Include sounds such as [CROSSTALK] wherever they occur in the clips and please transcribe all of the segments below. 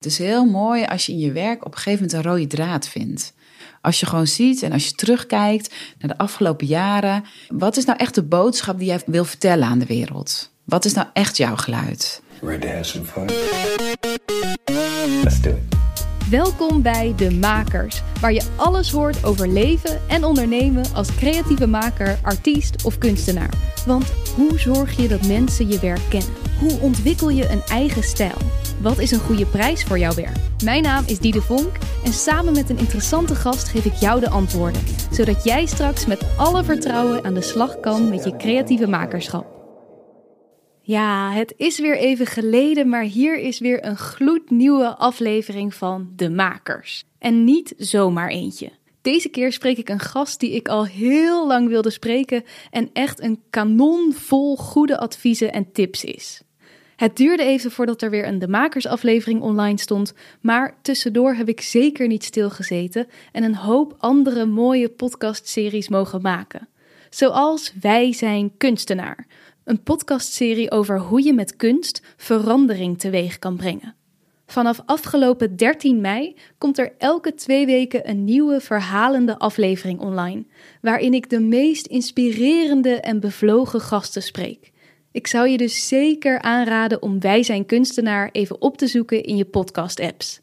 Het is heel mooi als je in je werk op een gegeven moment een rode draad vindt. Als je gewoon ziet en als je terugkijkt naar de afgelopen jaren. Wat is nou echt de boodschap die jij wil vertellen aan de wereld? Wat is nou echt jouw geluid? Ready to have? Let's do it. Welkom bij De Makers, waar je alles hoort over leven en ondernemen als creatieve maker, artiest of kunstenaar. Want hoe zorg je dat mensen je werk kennen? Hoe ontwikkel je een eigen stijl? Wat is een goede prijs voor jouw werk? Mijn naam is Diede Vonk en samen met een interessante gast geef ik jou de antwoorden, zodat jij straks met alle vertrouwen aan de slag kan met je creatieve makerschap. Ja, het is weer even geleden, maar hier is weer een gloednieuwe aflevering van De Makers. En niet zomaar eentje. Deze keer spreek ik een gast die ik al heel lang wilde spreken en echt een kanon vol goede adviezen en tips is. Het duurde even voordat er weer een De Makers aflevering online stond, maar tussendoor heb ik zeker niet stilgezeten en een hoop andere mooie podcastseries mogen maken. Zoals Wij zijn kunstenaar, een podcastserie over hoe je met kunst verandering teweeg kan brengen. Vanaf afgelopen 13 mei komt er elke twee weken een nieuwe verhalende aflevering online, waarin ik de meest inspirerende en bevlogen gasten spreek. Ik zou je dus zeker aanraden om Wij zijn kunstenaar even op te zoeken in je podcast-apps.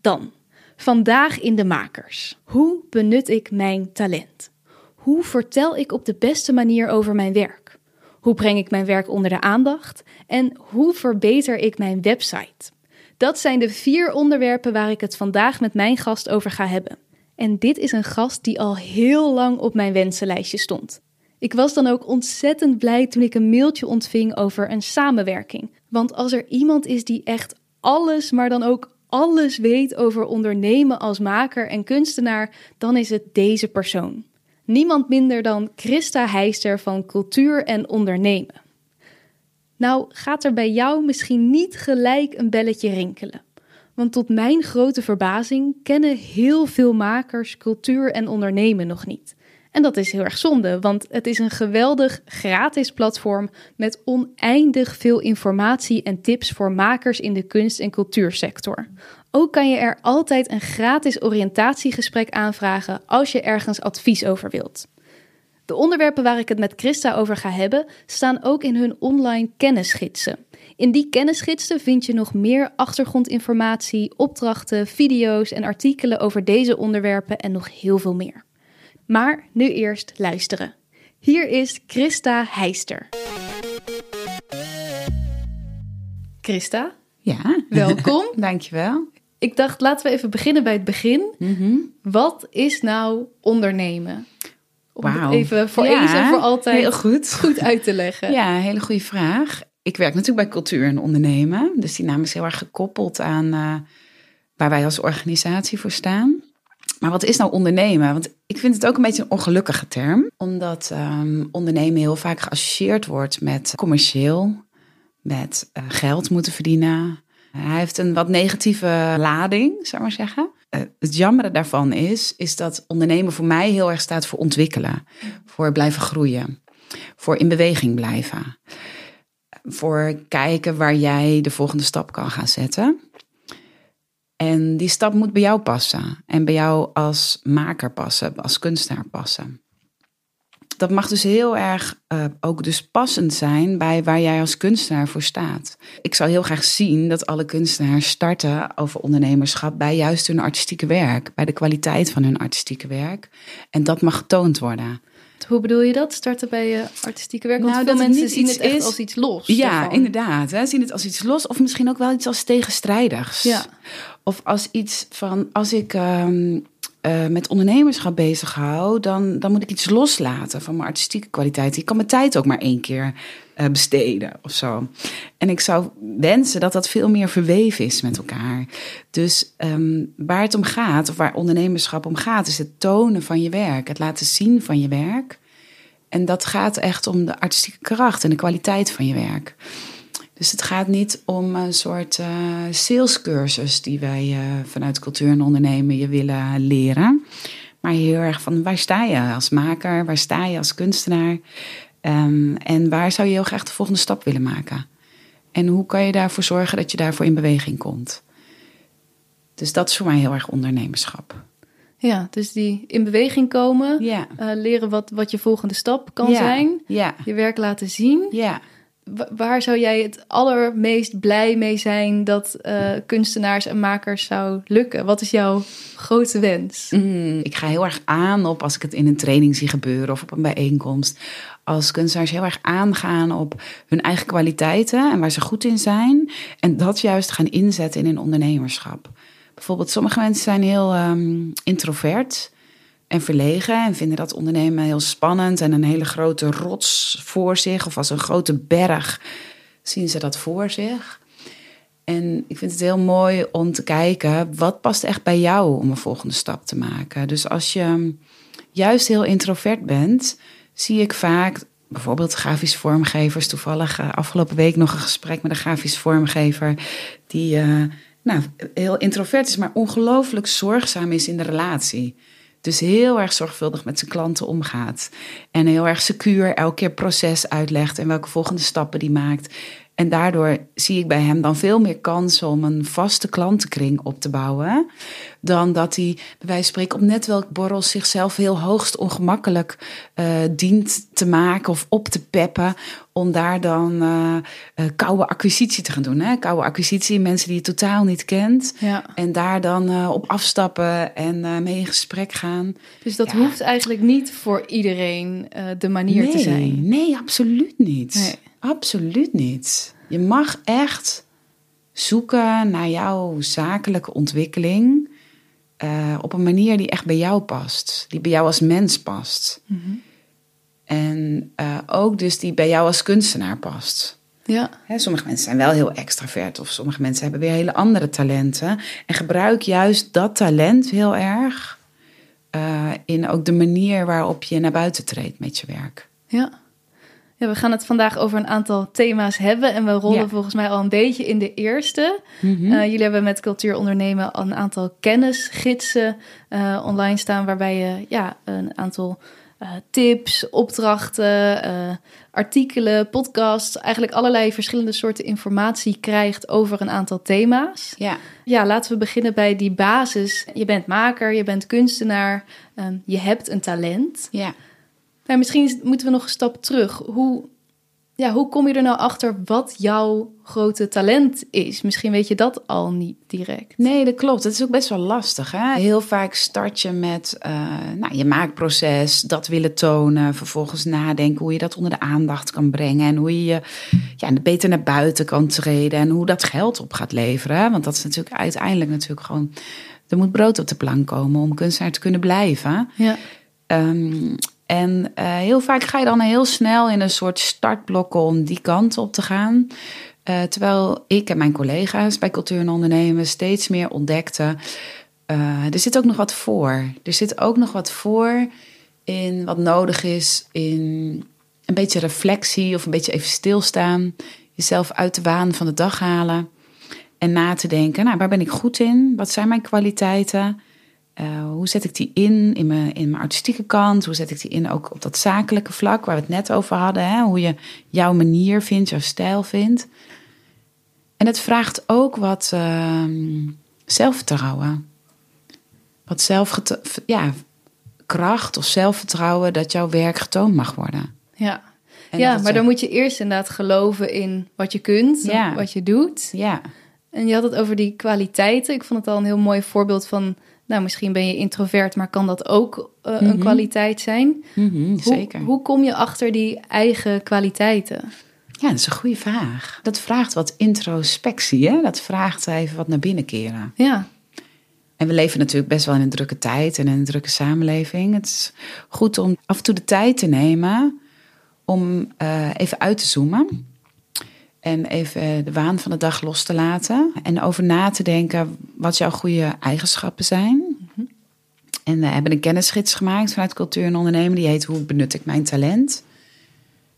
Dan, vandaag in de makers. Hoe benut ik mijn talent? Hoe vertel ik op de beste manier over mijn werk? Hoe breng ik mijn werk onder de aandacht? En hoe verbeter ik mijn website? Dat zijn de vier onderwerpen waar ik het vandaag met mijn gast over ga hebben. En dit is een gast die al heel lang op mijn wensenlijstje stond. Ik was dan ook ontzettend blij toen ik een mailtje ontving over een samenwerking. Want als er iemand is die echt alles, maar dan ook alles weet over ondernemen als maker en kunstenaar, dan is het deze persoon. Niemand minder dan Christa Heister van Cultuur en Ondernemen. Nou, gaat er bij jou misschien niet gelijk een belletje rinkelen? Want tot mijn grote verbazing kennen heel veel makers cultuur en ondernemen nog niet. En dat is heel erg zonde, want het is een geweldig gratis platform met oneindig veel informatie en tips voor makers in de kunst- en cultuursector. Ook kan je er altijd een gratis oriëntatiegesprek aanvragen als je ergens advies over wilt. De onderwerpen waar ik het met Christa over ga hebben, staan ook in hun online kennisgidsen. In die kennisgidsen vind je nog meer achtergrondinformatie, opdrachten, video's en artikelen over deze onderwerpen en nog heel veel meer. Maar nu eerst luisteren. Hier is Christa Heister. Christa, Ja. welkom. [LAUGHS] Dankjewel. Ik dacht, laten we even beginnen bij het begin. Mhm. Wat is nou ondernemen? Om het even voor Ja, eens en voor altijd Heel goed. goed uit te leggen. Ja, hele goede vraag. Ik werk natuurlijk bij cultuur en ondernemen. Dus die naam is heel erg gekoppeld aan eh, waar wij als organisatie voor staan. Maar wat is nou ondernemen? Want ik vind het ook een beetje een ongelukkige term. Omdat ehm, ondernemen heel vaak geassocieerd wordt met commercieel, met eh, geld moeten verdienen. Hij heeft een wat negatieve lading, zou maar zeggen. Eh, het jammere daarvan is, is dat ondernemen voor mij heel erg staat voor ontwikkelen. Voor blijven groeien. Voor in beweging blijven. Voor kijken waar jij de volgende stap kan gaan zetten. En die stap moet bij jou passen. En bij jou als maker passen, als kunstenaar passen. Dat mag dus heel erg eh, ook dus passend zijn bij waar jij als kunstenaar voor staat. Ik zou heel graag zien dat alle kunstenaars starten over ondernemerschap bij juist hun artistieke werk, bij de kwaliteit van hun artistieke werk. En dat mag getoond worden. Hoe bedoel je dat? Starten bij je artistieke werk? Want Nou, veel dat het mensen niet zien het echt is- als iets los. Ja, inderdaad. Hè. Zien het als iets los of misschien ook wel iets als tegenstrijdigs. Ja. Of als iets van, als ik ehm, eh, met ondernemerschap bezig hou, dan, dan moet ik iets loslaten van mijn artistieke kwaliteit. Ik kan mijn tijd ook maar één keer eh, besteden of zo. En ik zou wensen dat dat veel meer verweven is met elkaar. Dus ehm, waar het om gaat, of waar ondernemerschap om gaat, is het tonen van je werk, het laten zien van je werk. En dat gaat echt om de artistieke kracht en de kwaliteit van je werk. Dus het gaat niet om een soort eh, salescursus die wij eh, vanuit cultuur en ondernemen je willen leren. Maar heel erg van waar sta je als maker, waar sta je als kunstenaar Ehm, en waar zou je heel graag de volgende stap willen maken? En hoe kan je daarvoor zorgen dat je daarvoor in beweging komt? Dus dat is voor mij heel erg ondernemerschap. Ja, dus die in beweging komen, Ja. eh, leren wat, wat je volgende stap kan Ja. zijn, Ja. je werk laten zien. Ja. Wa- waar zou jij het allermeest blij mee zijn dat eh, kunstenaars en makers zou lukken? Wat is jouw grote wens? Mm, ik ga heel erg aan op als ik het in een training zie gebeuren of op een bijeenkomst. Als kunstenaars heel erg aangaan op hun eigen kwaliteiten en waar ze goed in zijn. En dat juist gaan inzetten in hun ondernemerschap. Bijvoorbeeld, sommige mensen zijn heel ehm, introvert en verlegen en vinden dat ondernemen heel spannend en een hele grote rots voor zich of als een grote berg zien ze dat voor zich. En ik vind het heel mooi om te kijken wat past echt bij jou om een volgende stap te maken. Dus als je juist heel introvert bent, zie ik vaak bijvoorbeeld grafisch vormgevers. Toevallig eh, afgelopen week nog een gesprek met een grafisch vormgever die eh, nou, heel introvert is, maar ongelooflijk zorgzaam is in de relatie. Dus heel erg zorgvuldig met zijn klanten omgaat. En heel erg secuur elke keer proces uitlegt en welke volgende stappen die maakt. En daardoor zie ik bij hem dan veel meer kansen om een vaste klantenkring op te bouwen. Dan dat hij, bij wijze van spreken, op netwerkborrel zichzelf heel hoogst ongemakkelijk eh, dient te maken of op te peppen. Om daar dan eh eh, koude acquisitie te gaan doen. Hè? Koude acquisitie, mensen die je totaal niet kent. Ja. En daar dan op afstappen en mee in gesprek gaan. Dus dat Ja. hoeft eigenlijk niet voor iedereen de manier nee, te zijn. Nee, absoluut niet. Nee. Absoluut niet. Je mag echt zoeken naar jouw zakelijke ontwikkeling eh, op een manier die echt bij jou past. Die bij jou als mens past. Mhm. En eh, ook dus die bij jou als kunstenaar past. Ja, Hè, sommige mensen zijn wel heel extravert of sommige mensen hebben weer hele andere talenten. En gebruik juist dat talent heel erg eh, in ook de manier waarop je naar buiten treedt met je werk. ja. Ja, we gaan het vandaag over een aantal thema's hebben. En we rollen Ja. volgens mij al een beetje in de eerste. Mhm. Eh, jullie hebben met Cultuur Ondernemen al een aantal kennisgidsen eh, online staan. Waarbij je ja, een aantal eh, tips, opdrachten, artikelen, podcasts. Eigenlijk allerlei verschillende soorten informatie krijgt over een aantal thema's. Ja. Ja, laten we beginnen bij die basis. Je bent maker, je bent kunstenaar, ehm, je hebt een talent. Ja. Maar misschien moeten we nog een stap terug. Hoe, ja, hoe kom je er nou achter wat jouw grote talent is? Misschien weet je dat al niet direct. Nee, dat klopt. Het is ook best wel lastig. Hè? Heel vaak start je met eh, nou, je maakproces, dat willen tonen. Vervolgens nadenken hoe je dat onder de aandacht kan brengen. En hoe je je ja, beter naar buiten kan treden. En hoe dat geld op gaat leveren. Want dat is natuurlijk uiteindelijk natuurlijk gewoon... Er moet brood op de plank komen om kunstenaar te kunnen blijven. Ja, Ehm, en eh, heel vaak ga je dan heel snel in een soort startblokken om die kant op te gaan. Eh, terwijl ik en mijn collega's bij Cultuur en Ondernemen steeds meer ontdekten. eh, er zit ook nog wat voor. Er zit ook nog wat voor in wat nodig is in een beetje reflectie of een beetje even stilstaan. Jezelf uit de waan van de dag halen. En na te denken, nou, waar ben ik goed in? Wat zijn mijn kwaliteiten? Eh, hoe zet ik die in, in mijn, in mijn artistieke kant? Hoe zet ik die in ook op dat zakelijke vlak waar we het net over hadden? Hè? Hoe je jouw manier vindt, jouw stijl vindt. En het vraagt ook wat ehm, zelfvertrouwen. Wat zelfgeta- ja, kracht of zelfvertrouwen dat jouw werk getoond mag worden. ja. En ja maar dan moet je eerst inderdaad geloven in wat je kunt, Ja. wat je doet. Ja, En je had het over die kwaliteiten. Ik vond het al een heel mooi voorbeeld van... Nou, misschien ben je introvert, maar kan dat ook eh, een Mhm. kwaliteit zijn? mhm, Hoe, zeker. hoe kom je achter die eigen kwaliteiten? Ja, dat is een goede vraag. Dat vraagt wat introspectie, hè? Dat vraagt even wat naar binnen keren. Ja, En we leven natuurlijk best wel in een drukke tijd en in een drukke samenleving. Het is goed om af en toe de tijd te nemen om eh, even uit te zoomen. En even de waan van de dag los te laten. En over na te denken wat jouw goede eigenschappen zijn. En we hebben een kennisgids gemaakt vanuit Cultuur en Ondernemen. Die heet Hoe benut ik mijn talent?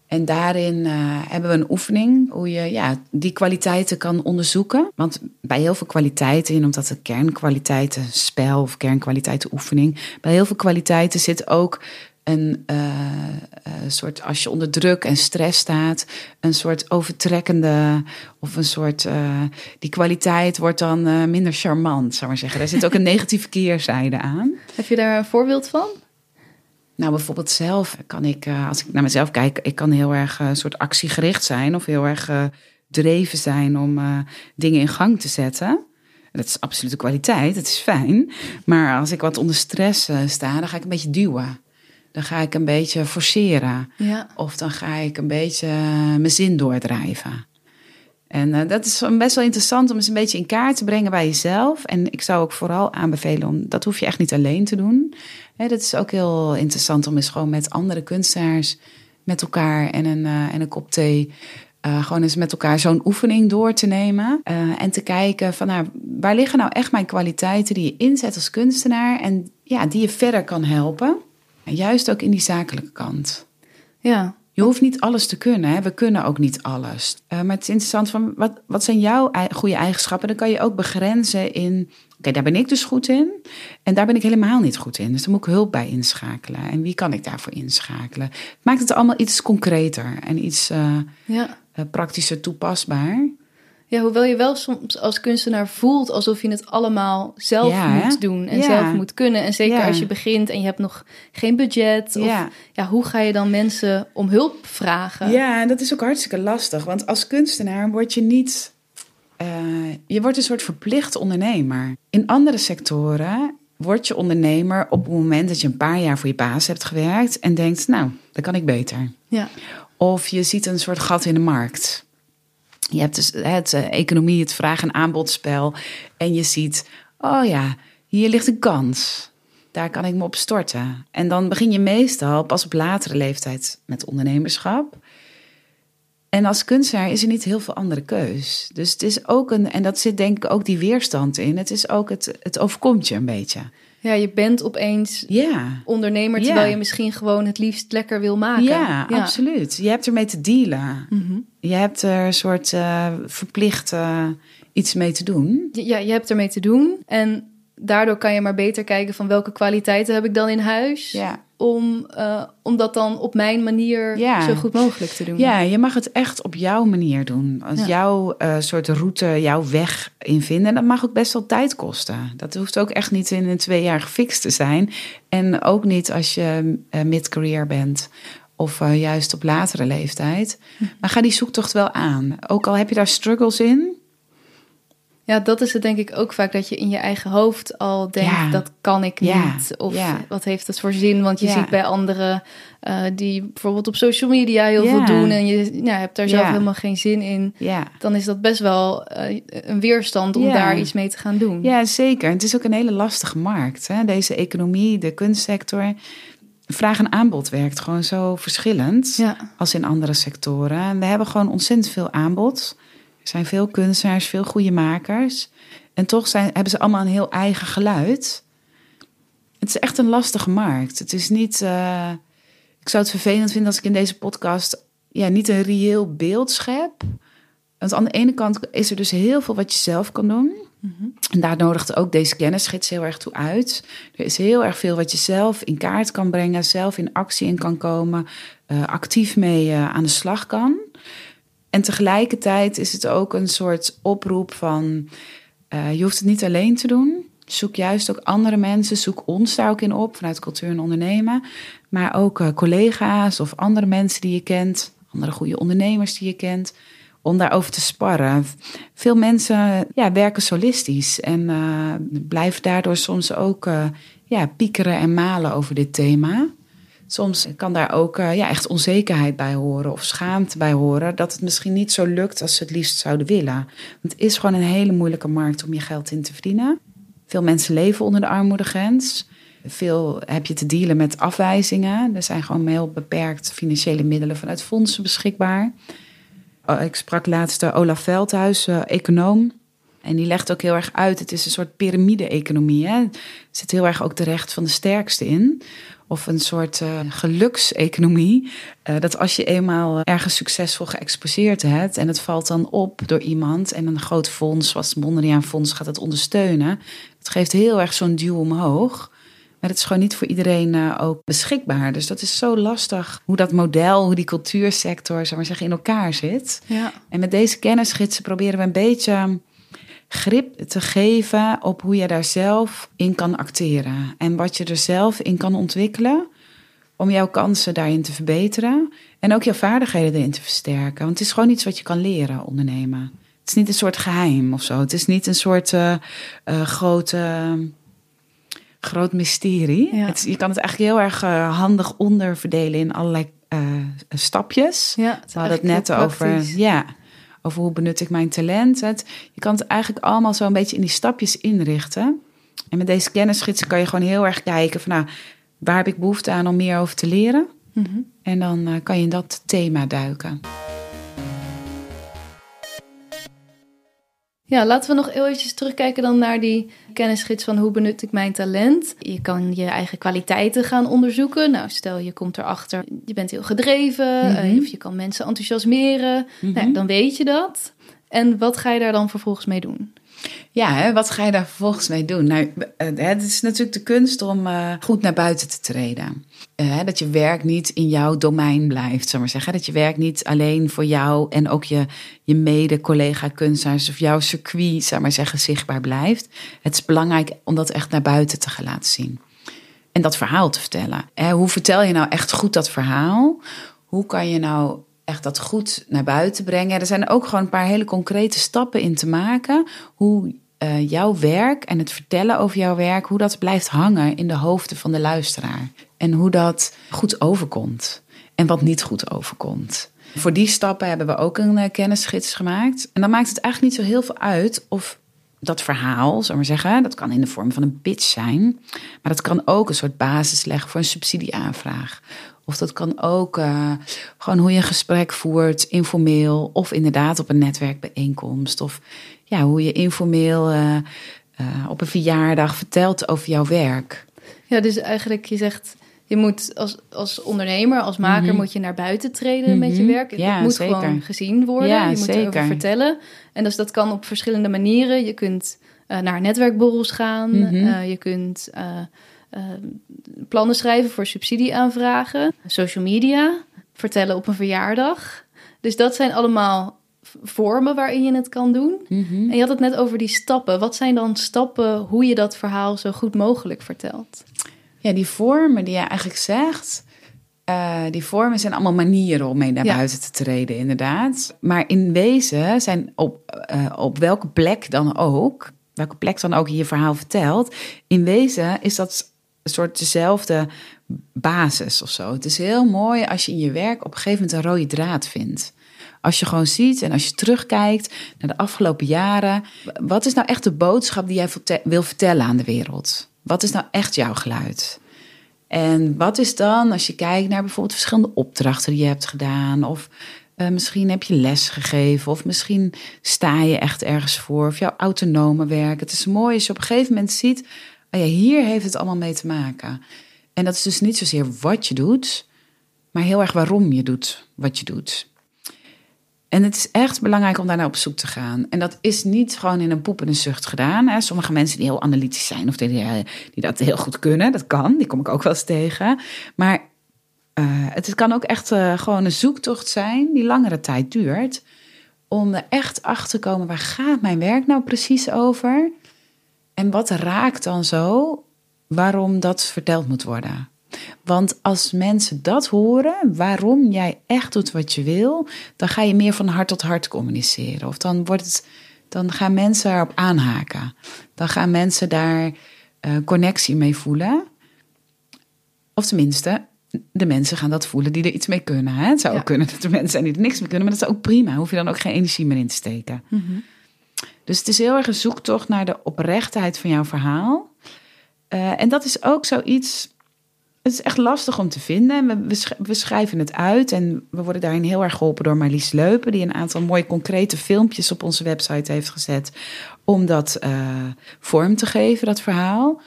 En daarin eh, hebben we een oefening hoe je ja, die kwaliteiten kan onderzoeken. Want bij heel veel kwaliteiten, je noemt dat de kernkwaliteiten spel of kernkwaliteiten oefening. Bij heel veel kwaliteiten zit ook een uh, soort, als je onder druk en stress staat, een soort overtrekkende of een soort, uh, die kwaliteit wordt dan minder charmant, zou maar zeggen. Er zit ook een [LAUGHS] negatieve keerzijde aan. Heb je daar een voorbeeld van? Nou, bijvoorbeeld zelf kan ik, als ik naar mezelf kijk, ik kan heel erg een soort actiegericht zijn of heel erg dreven zijn om dingen in gang te zetten. Dat is absolute kwaliteit, dat is fijn. Maar als ik wat onder stress sta, dan ga ik een beetje duwen. Dan ga ik een beetje forceren. Ja. Of dan ga ik een beetje eh, mijn zin doordrijven. En uh, dat is best wel interessant om eens een beetje in kaart te brengen bij jezelf. En ik zou ook vooral aanbevelen om dat hoef je echt niet alleen te doen. Hè, dat is ook heel interessant om eens gewoon met andere kunstenaars met elkaar en een, uh, en een kop thee. Uh, gewoon eens met elkaar zo'n oefening door te nemen. en te kijken van nou, waar liggen nou echt mijn kwaliteiten die je inzet als kunstenaar. En ja, die je verder kan helpen. Juist ook in die zakelijke kant. Ja. Je hoeft niet alles te kunnen. Hè? We kunnen ook niet alles. Uh, maar het is interessant van wat, wat zijn jouw goede eigenschappen? Dan kan je ook begrenzen in. Oké, daar ben ik dus goed in. En daar ben ik helemaal niet goed in. Dus dan moet ik hulp bij inschakelen. En wie kan ik daarvoor inschakelen? Het maakt het allemaal iets concreter en iets uh, ja. uh, praktischer toepasbaar. Ja, hoewel je wel soms als kunstenaar voelt alsof je het allemaal zelf moet doen en zelf moet kunnen. En zeker als je begint en je hebt nog geen budget. Of, ja. hoe ga je dan mensen om hulp vragen? Ja, en dat is ook hartstikke lastig. Want als kunstenaar word je niet. Uh, je wordt een soort verplicht ondernemer. In andere sectoren word je ondernemer op het moment dat je een paar jaar voor je baas hebt gewerkt en denkt, nou, dat kan ik beter. Ja. Of je ziet een soort gat in de markt. Je hebt dus het uh, economie, het vraag- en aanbodspel. En je ziet, oh ja, hier ligt een kans. Daar kan ik me op storten. En dan begin je meestal pas op latere leeftijd met ondernemerschap. En als kunstenaar is er niet heel veel andere keus. Dus het is ook een, en dat zit denk ik ook die weerstand in. Het is ook, het, het overkomt je een beetje. Ja, je bent opeens ja. ondernemer terwijl je misschien gewoon het liefst lekker wil maken. Ja, absoluut. Je hebt ermee te dealen. Mhm. Je hebt er een soort uh, verplicht uh, iets mee te doen. Ja, je hebt ermee te doen. En daardoor kan je maar beter kijken van welke kwaliteiten heb ik dan in huis. Ja. Om, uh, om dat dan op mijn manier ja. zo goed mogelijk te doen. Ja, je mag het echt op jouw manier doen. Als jouw uh, soort route, jouw weg invinden. En dat mag ook best wel tijd kosten. Dat hoeft ook echt niet in een twee jaar gefixt te zijn. En ook niet als je uh, mid-career bent. Of juist op latere leeftijd. Maar ga die zoektocht wel aan. Ook al heb je daar struggles in ja, dat is het denk ik ook vaak dat je in je eigen hoofd al denkt dat kan ik niet. Of wat heeft het voor zin? Want je ziet bij anderen uh, die bijvoorbeeld op social media heel veel doen en je nou, hebt daar zelf helemaal geen zin in. Dan is dat best wel uh, een weerstand om daar iets mee te gaan doen. Ja, zeker. Het is ook een hele lastige markt. Hè? Deze economie, de kunstsector. Vraag en aanbod werkt gewoon zo verschillend als in andere sectoren. we hebben gewoon ontzettend veel aanbod. Er zijn veel kunstenaars, veel goede makers. En toch zijn, hebben ze allemaal een heel eigen geluid. Het is echt een lastige markt. Het is niet. Uh, ik zou het vervelend vinden als ik in deze podcast ja, niet een reëel beeld schep. Want aan de ene kant is er dus heel veel wat je zelf kan doen. Mm -hmm. En daar nodigt ook deze kennisgids heel erg toe uit. Er is heel erg veel wat je zelf in kaart kan brengen, zelf in actie in kan komen, uh, actief mee uh, aan de slag kan. En tegelijkertijd is het ook een soort oproep van... Uh, je hoeft het niet alleen te doen. Zoek juist ook andere mensen. Zoek ons daar ook in op vanuit cultuur en ondernemen. Maar ook uh, collega's of andere mensen die je kent. Andere goede ondernemers die je kent. Om daarover te sparren. Veel mensen ja, werken solistisch. En uh, blijven daardoor soms ook ja, piekeren en malen over dit thema. Soms kan daar ook uh, ja, echt onzekerheid bij horen of schaamte bij horen dat het misschien niet zo lukt als ze het liefst zouden willen. Want het is gewoon een hele moeilijke markt om je geld in te verdienen. Veel mensen leven onder de armoedegrens. Veel heb je te dealen met afwijzingen. Er zijn gewoon heel beperkt financiële middelen vanuit fondsen beschikbaar. Oh, ik sprak laatst Olaf Veldhuis, uh, econoom. En die legt ook heel erg uit, het is een soort piramide-economie. Er zit heel erg ook de recht van de sterkste in of een soort uh, gelukseconomie. Uh, dat als je eenmaal ergens succesvol geëxposeerd hebt en het valt dan op door iemand en een groot fonds, zoals het Mondriaan Fonds, gaat het ondersteunen. Het geeft heel erg zo'n duw omhoog. Maar het is gewoon niet voor iedereen uh, ook beschikbaar. Dus dat is zo lastig hoe dat model, hoe die cultuursector, zeg maar zeggen, in elkaar zit. Ja. En met deze kennisgidsen proberen we een beetje grip te geven op hoe je daar zelf in kan acteren. En wat je er zelf in kan ontwikkelen om jouw kansen daarin te verbeteren. En ook jouw vaardigheden erin te versterken. Want het is gewoon iets wat je kan leren ondernemen. Het is niet een soort geheim of zo. Het is niet een soort uh, uh, grote groot mysterie. Ja. Het, je kan het eigenlijk heel erg uh, handig onderverdelen in allerlei stapjes. Ja, We hadden het net over, ja, over hoe benut ik mijn talent. Het, je kan het eigenlijk allemaal zo een beetje in die stapjes inrichten. En met deze kennisgidsen kan je gewoon heel erg kijken van nou, waar heb ik behoefte aan om meer over te leren? Mm -hmm. En dan uh, kan je in dat thema duiken. Ja, laten we nog heel eventjes terugkijken dan naar die kennisgids van hoe benut ik mijn talent. Je kan je eigen kwaliteiten gaan onderzoeken. Nou, stel je komt erachter, je bent heel gedreven, mm -hmm. uh, of je kan mensen enthousiasmeren. Mm -hmm. nou, dan weet je dat. En wat ga je daar dan vervolgens mee doen? Ja, hè, wat ga je daar vervolgens mee doen? Nou, het is natuurlijk de kunst om uh, goed naar buiten te treden. Dat je werk niet in jouw domein blijft, zal maar zeggen. Dat je werk niet alleen voor jou en ook je, je mede-collega-kunstenaars of jouw circuit, zal maar zeggen, zichtbaar blijft. Het is belangrijk om dat echt naar buiten te gaan laten zien. En dat verhaal te vertellen. Hoe vertel je nou echt goed dat verhaal? Hoe kan je nou echt dat goed naar buiten brengen. Er zijn ook gewoon een paar hele concrete stappen in te maken. Hoe uh, jouw werk en het vertellen over jouw werk, hoe dat blijft hangen in de hoofden van de luisteraar. En hoe dat goed overkomt. En wat niet goed overkomt. Voor die stappen hebben we ook een uh, kennisgids gemaakt. En dan maakt het eigenlijk niet zo heel veel uit of dat verhaal, zou maar zeggen, dat kan in de vorm van een pitch zijn. Maar dat kan ook een soort basis leggen voor een subsidieaanvraag. Of dat kan ook uh, gewoon hoe je een gesprek voert, informeel. Of inderdaad op een netwerkbijeenkomst. Of ja, hoe je informeel uh, uh, op een verjaardag vertelt over jouw werk. Ja, dus eigenlijk je zegt, je moet als, als ondernemer, als maker, mm -hmm. moet je naar buiten treden mm -hmm. met je werk. Het ja, moet zeker. gewoon gezien worden. Ja, je moet zeker. erover vertellen. En dus dat kan op verschillende manieren. Je kunt uh, naar netwerkborrels gaan. Mhm. Mm -hmm. je kunt uh, plannen schrijven voor subsidieaanvragen, social media, vertellen op een verjaardag. Dus dat zijn allemaal vormen waarin je het kan doen. Mm -hmm. En je had het net over die stappen. Wat zijn dan stappen hoe je dat verhaal zo goed mogelijk vertelt? Ja, die vormen die je eigenlijk zegt. Uh, die vormen zijn allemaal manieren om mee naar ja. buiten te treden, inderdaad. Maar in wezen zijn op, uh, op welke plek dan ook, welke plek dan ook je je verhaal vertelt, in wezen is dat een soort dezelfde basis of zo. Het is heel mooi als je in je werk op een gegeven moment een rode draad vindt. Als je gewoon ziet en als je terugkijkt naar de afgelopen jaren. Wat is nou echt de boodschap die jij wil vertellen aan de wereld? Wat is nou echt jouw geluid? En wat is dan als je kijkt naar bijvoorbeeld verschillende opdrachten die je hebt gedaan? Of uh, misschien heb je les gegeven. Of misschien sta je echt ergens voor. Of jouw autonome werk. Het is mooi als je op een gegeven moment ziet Oh ja, hier heeft het allemaal mee te maken. En dat is dus niet zozeer wat je doet, maar heel erg waarom je doet wat je doet. En het is echt belangrijk om daar naar op zoek te gaan. En dat is niet gewoon in een poep en een zucht gedaan. Hè. Sommige mensen die heel analytisch zijn of die, die dat heel goed kunnen, dat kan. Die kom ik ook wel eens tegen. Maar uh, het kan ook echt uh, gewoon een zoektocht zijn die langere tijd duurt. Om er echt achter te komen, waar gaat mijn werk nou precies over? En wat raakt dan zo waarom dat verteld moet worden? Want als mensen dat horen, waarom jij echt doet wat je wil, dan ga je meer van hart tot hart communiceren. Of dan, wordt het, dan gaan mensen erop aanhaken. Dan gaan mensen daar uh, connectie mee voelen. Of tenminste, de mensen gaan dat voelen die er iets mee kunnen. Hè? Het zou ja. ook kunnen dat er mensen zijn die er niks mee kunnen, maar dat is ook prima. Hoef je dan ook geen energie meer in te steken. Mm -hmm. Dus het is heel erg een zoektocht naar de oprechtheid van jouw verhaal. Uh, en dat is ook zoiets. Het is echt lastig om te vinden. We, we, schrijven het uit en we worden daarin heel erg geholpen door Marlies Leupen, die een aantal mooie concrete filmpjes op onze website heeft gezet om dat uh, vorm te geven, dat verhaal.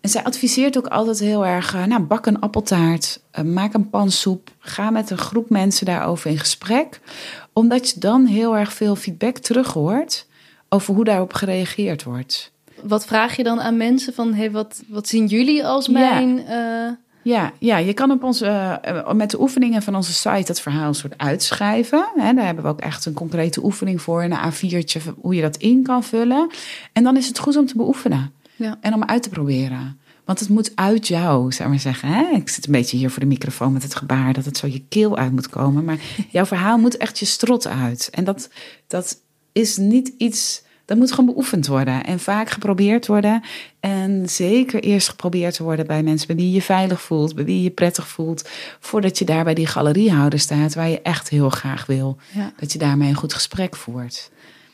En zij adviseert ook altijd heel erg, uh, nou, bak een appeltaart, maak een pan soep, ga met een groep mensen daarover in gesprek, omdat je dan heel erg veel feedback terug hoort over hoe daarop gereageerd wordt. wat vraag je dan aan mensen van, hey, wat, wat zien jullie als mijn... Ja. Ja, ja, je kan op onze, uh, met de oefeningen van onze site het verhaal soort uitschrijven. Hè, daar hebben we ook echt een concrete oefening voor, een A4'tje, hoe je dat in kan vullen. En dan is het goed om te beoefenen ja. en om uit te proberen. Want het moet uit jou, zou ik maar zeggen. Hè? Ik zit een beetje hier voor de microfoon met het gebaar dat het zo je keel uit moet komen. Maar [LAUGHS] jouw verhaal moet echt je strot uit. En dat, dat is niet iets dat moet gewoon beoefend worden en vaak geprobeerd worden. En zeker eerst geprobeerd te worden bij mensen bij wie je veilig voelt, bij wie je je prettig voelt. Voordat je daar bij die galeriehouder staat waar je echt heel graag wil. Dat je daarmee een goed gesprek voert.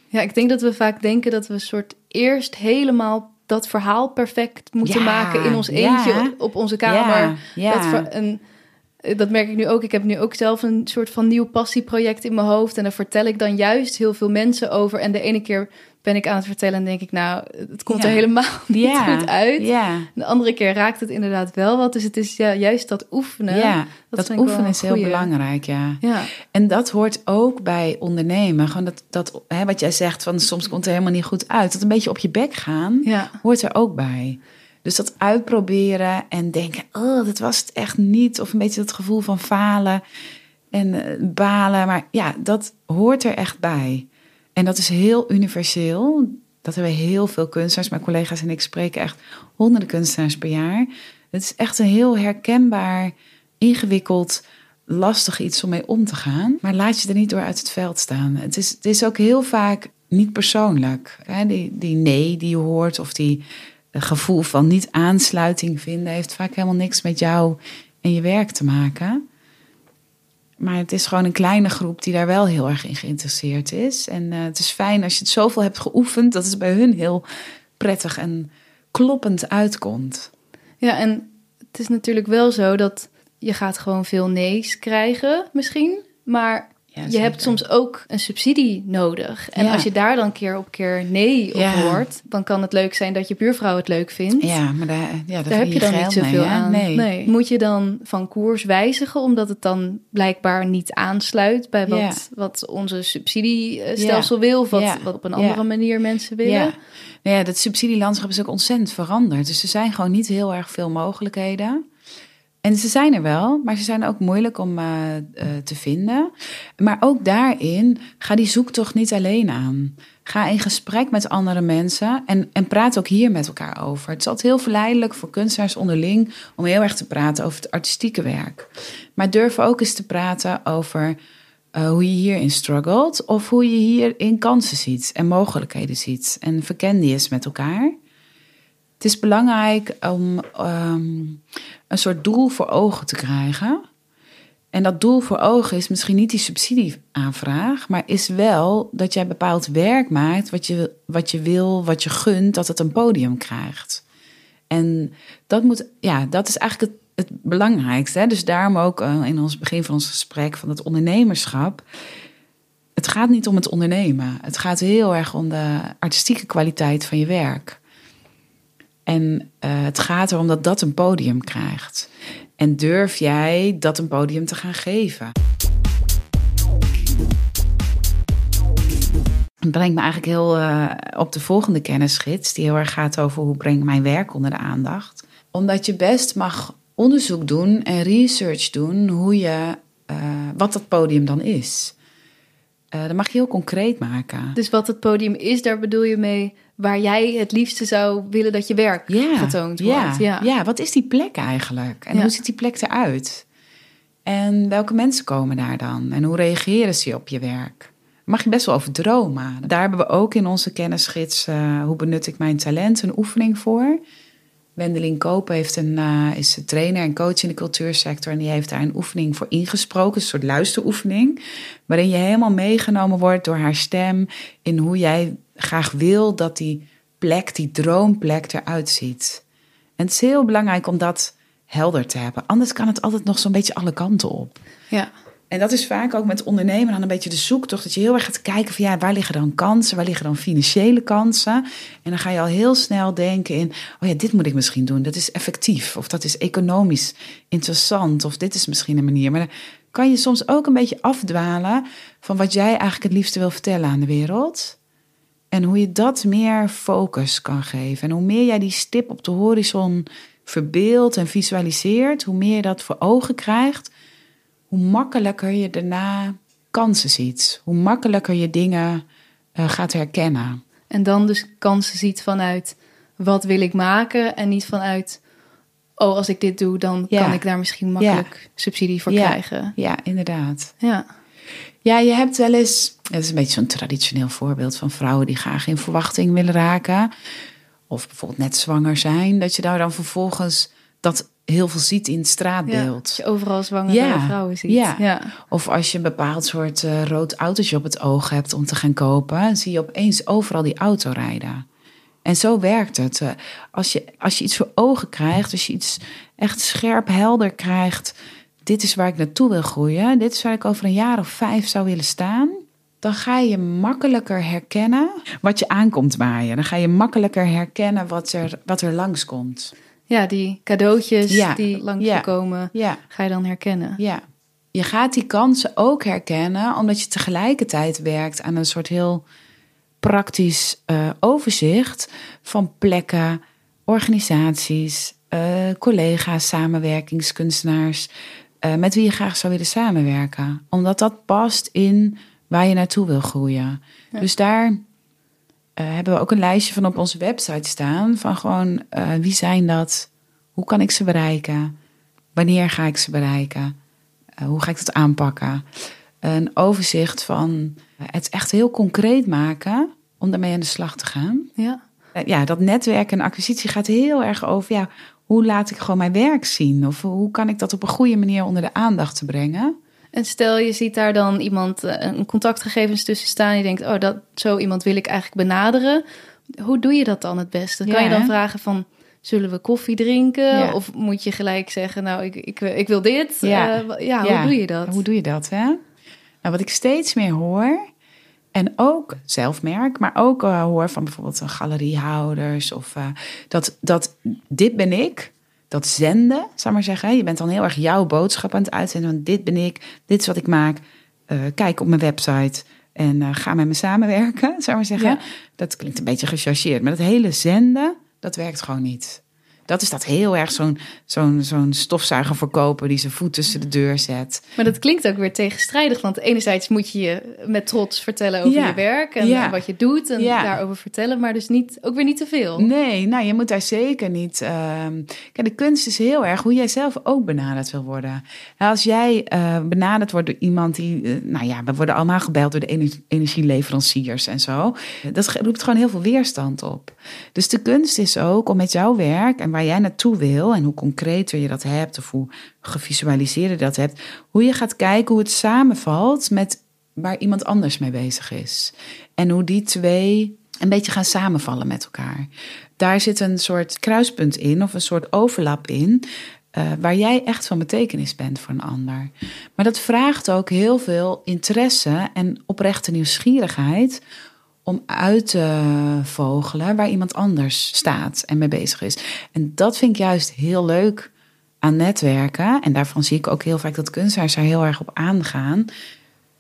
Ja, ik denk dat we vaak denken dat we een soort eerst helemaal dat verhaal perfect moeten maken in ons eentje op onze kamer. Ja, dat een, dat merk ik nu ook. Ik heb nu ook zelf een soort van nieuw passieproject in mijn hoofd. En daar vertel ik dan juist heel veel mensen over. En de ene keer ben ik aan het vertellen en denk ik, nou, het komt er helemaal [LAUGHS] niet ja. goed uit. Ja. De andere keer raakt het inderdaad wel wat. Dus het is ja, juist dat oefenen. Ja, dat, oefenen is heel belangrijk, ja. ja. En dat hoort ook bij ondernemen. Gewoon dat, dat hè, wat jij zegt, van soms komt het helemaal niet goed uit. Dat een beetje op je bek gaan, hoort er ook bij. Dus dat uitproberen en denken, oh, dat was het echt niet. Of een beetje dat gevoel van falen en uh, balen. Maar ja, dat hoort er echt bij. En dat is heel universeel. Dat hebben heel veel kunstenaars. Mijn collega's en ik spreken echt honderden kunstenaars per jaar. Het is echt een heel herkenbaar, ingewikkeld, lastig iets om mee om te gaan. Maar laat je er niet door uit het veld staan. Het is, het is ook heel vaak niet persoonlijk. Die, die nee die je hoort of die gevoel van niet aansluiting vinden... heeft vaak helemaal niks met jou en je werk te maken. Maar het is gewoon een kleine groep die daar wel heel erg in geïnteresseerd is. En uh, het is fijn als je het zoveel hebt geoefend, dat het bij hun heel prettig en kloppend uitkomt. Ja, en het is natuurlijk wel zo dat je gaat gewoon veel nee's krijgen misschien. Maar je hebt soms ook een subsidie nodig. En als je daar dan keer op keer nee op hoort, dan kan het leuk zijn dat je buurvrouw het leuk vindt. Ja, maar daar, daar heb je dan niet zoveel mee, aan. Nee. Moet je dan van koers wijzigen, omdat het dan blijkbaar niet aansluit bij wat, wat onze subsidiestelsel wil, of wat, wat op een andere manier mensen willen? Ja. Nou ja, dat subsidielandschap is ook ontzettend veranderd. Dus er zijn gewoon niet heel erg veel mogelijkheden. En ze zijn er wel, maar ze zijn ook moeilijk om uh, uh, te vinden. Maar ook daarin, ga die zoektocht niet alleen aan. Ga in gesprek met andere mensen en, en praat ook hier met elkaar over. Het is altijd heel verleidelijk voor kunstenaars onderling om heel erg te praten over het artistieke werk. Maar durf ook eens te praten over uh, hoe je hierin struggelt of hoe je hierin kansen ziet en mogelijkheden ziet. En verken die eens met elkaar. Het is belangrijk om um, een soort doel voor ogen te krijgen. En dat doel voor ogen is misschien niet die subsidieaanvraag, maar is wel dat jij bepaald werk maakt wat je, wat je wil, wat je gunt, dat het een podium krijgt. En dat, moet, ja, dat is eigenlijk het, het belangrijkste. Hè? Dus daarom ook uh, in ons begin van ons gesprek van het ondernemerschap. Het gaat niet om het ondernemen. Het gaat heel erg om de artistieke kwaliteit van je werk. En uh, het gaat erom dat dat een podium krijgt. En durf jij dat een podium te gaan geven? Het brengt me eigenlijk heel uh, op de volgende kennisgids, die heel erg gaat over hoe breng ik mijn werk onder de aandacht. Omdat je best mag onderzoek doen en research doen hoe je, uh, wat dat podium dan is. Dat mag je heel concreet maken. Dus wat het podium is, daar bedoel je mee waar jij het liefste zou willen dat je werk getoond wordt. Ja. ja. wat is die plek eigenlijk? En hoe ziet die plek eruit? En welke mensen komen daar dan? En hoe reageren ze op je werk? Mag je best wel over dromen. Daar hebben we ook in onze kennisgids uh, Hoe benut ik mijn talent een oefening voor. Wendelin Koop heeft een, uh, is trainer en coach in de cultuursector. En die heeft daar een oefening voor ingesproken. Een soort luisteroefening. Waarin je helemaal meegenomen wordt door haar stem. In hoe jij graag wil dat die plek, die droomplek eruit ziet. En het is heel belangrijk om dat helder te hebben. Anders kan het altijd nog zo'n beetje alle kanten op. Ja. En dat is vaak ook met ondernemen dan een beetje de zoektocht. Dat je heel erg gaat kijken van ja, waar liggen dan kansen? Waar liggen dan financiële kansen? En dan ga je al heel snel denken in, oh ja, dit moet ik misschien doen. Dat is effectief. Of dat is economisch interessant. Of dit is misschien een manier. Maar dan kan je soms ook een beetje afdwalen van wat jij eigenlijk het liefste wil vertellen aan de wereld. En hoe je dat meer focus kan geven. En hoe meer jij die stip op de horizon verbeeldt en visualiseert, hoe meer je dat voor ogen krijgt, hoe makkelijker je daarna kansen ziet. Hoe makkelijker je dingen uh, gaat herkennen. En dan dus kansen ziet vanuit wat wil ik maken en niet vanuit oh als ik dit doe dan kan ik daar misschien makkelijk subsidie voor krijgen. Ja, inderdaad. Ja. Ja, je hebt wel eens, het is een beetje zo'n traditioneel voorbeeld van vrouwen die graag in verwachting willen raken. Of bijvoorbeeld net zwanger zijn, dat je daar dan vervolgens dat heel veel ziet in het straatbeeld. Ja, je overal zwangere vrouwen ziet. Ja. ja. Of als je een bepaald soort uh, rood autootje op het oog hebt om te gaan kopen, zie je opeens overal die auto rijden. En zo werkt het. Eh, als je, als je iets voor ogen krijgt, als je iets echt scherp helder krijgt, dit is waar ik naartoe wil groeien, dit is waar ik over een jaar of vijf zou willen staan, dan ga je makkelijker herkennen wat je aankomt waaien. Dan ga je makkelijker herkennen wat er, wat er langskomt. Ja, die cadeautjes die langskomen, ja. ga je dan herkennen. Ja. Je gaat die kansen ook herkennen, omdat je tegelijkertijd werkt aan een soort heel praktisch uh, overzicht van plekken, organisaties, uh, collega's, samenwerkingskunstenaars, uh, met wie je graag zou willen samenwerken. Omdat dat past in waar je naartoe wil groeien. Dus daar hebben we ook een lijstje van op onze website staan. Van gewoon wie zijn dat? Hoe kan ik ze bereiken? Wanneer ga ik ze bereiken? hoe ga ik dat aanpakken? Een overzicht van het echt heel concreet maken om daarmee aan de slag te gaan. Ja. Eh, ja, dat netwerk en acquisitie gaat heel erg over ja, hoe laat ik gewoon mijn werk zien? Of hoe kan ik dat op een goede manier onder de aandacht te brengen? En stel je ziet daar dan iemand eh, een contactgegevens tussen staan. Je denkt, oh, dat, zo iemand wil ik eigenlijk benaderen. Hoe doe je dat dan het beste? Kan je dan vragen van, zullen we koffie drinken? Of moet je gelijk zeggen, nou, ik, ik, ik wil dit. Ja, uh, ja hoe doe je dat? Hoe doe je dat, hè? Nou, wat ik steeds meer hoor, en ook zelfmerk, maar ook uh, hoor van bijvoorbeeld een galeriehouders of uh, dat, dat dit ben ik, dat zenden, zou maar zeggen. Je bent dan heel erg jouw boodschap aan het uitzenden. Dit ben ik, dit is wat ik maak. Uh, kijk op mijn website en ga met me samenwerken, [LAUGHS] zou maar zeggen. Dat klinkt een beetje gechargeerd, maar dat hele zenden, dat werkt gewoon niet. Dat is dat heel erg zo'n zo'n zo'n stofzuiger verkopen die zijn voet tussen de deur zet. Maar dat klinkt ook weer tegenstrijdig. Want enerzijds moet je je met trots vertellen over je werk en, wat je doet en daarover vertellen. Maar dus niet, ook weer niet te veel. Nee, nou je moet daar zeker niet. Uh, kijk, de kunst is heel erg hoe jij zelf ook benaderd wil worden. Als jij uh, benaderd wordt door iemand die, uh, nou ja, we worden allemaal gebeld door de energieleveranciers en zo. Dat roept gewoon heel veel weerstand op. Dus de kunst is ook om met jouw werk en waar jij naartoe wil en hoe concreter je dat hebt of hoe gevisualiseerd je dat hebt, hoe je gaat kijken hoe het samenvalt met waar iemand anders mee bezig is. En hoe die twee een beetje gaan samenvallen met elkaar. Daar zit een soort kruispunt in of een soort overlap in. Uh, waar jij echt van betekenis bent voor een ander. Maar dat vraagt ook heel veel interesse en oprechte nieuwsgierigheid om uit te vogelen waar iemand anders staat en mee bezig is. En dat vind ik juist heel leuk aan netwerken. En daarvan zie ik ook heel vaak dat kunstenaars daar heel erg op aangaan.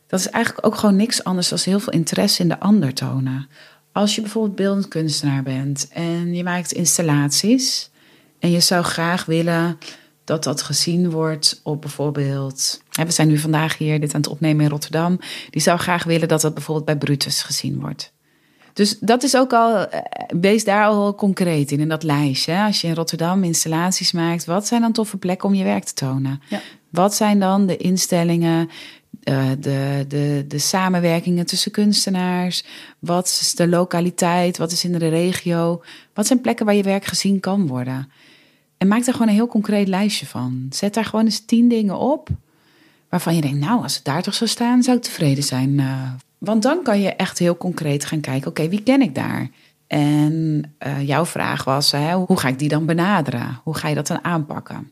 Dat is eigenlijk ook gewoon niks anders dan heel veel interesse in de ander tonen. Als je bijvoorbeeld beeldend kunstenaar bent en je maakt installaties en je zou graag willen dat dat gezien wordt op bijvoorbeeld. We zijn nu vandaag hier dit aan het opnemen in Rotterdam. Die zou graag willen dat dat bijvoorbeeld bij Brutus gezien wordt. Dus dat is ook al, eh, wees daar al concreet in, in dat lijstje. Als je in Rotterdam installaties maakt, wat zijn dan toffe plekken om je werk te tonen? Ja. Wat zijn dan de instellingen, uh, de, de, de samenwerkingen tussen kunstenaars? Wat is de lokaliteit? Wat is in de regio? Wat zijn plekken waar je werk gezien kan worden? En maak daar gewoon een heel concreet lijstje van. Zet daar gewoon eens tien dingen op waarvan je denkt, nou, als het daar toch zou staan, zou ik tevreden zijn uh, want dan kan je echt heel concreet gaan kijken, oké, wie ken ik daar? En uh, jouw vraag was, hè, hoe ga ik die dan benaderen? Hoe ga je dat dan aanpakken?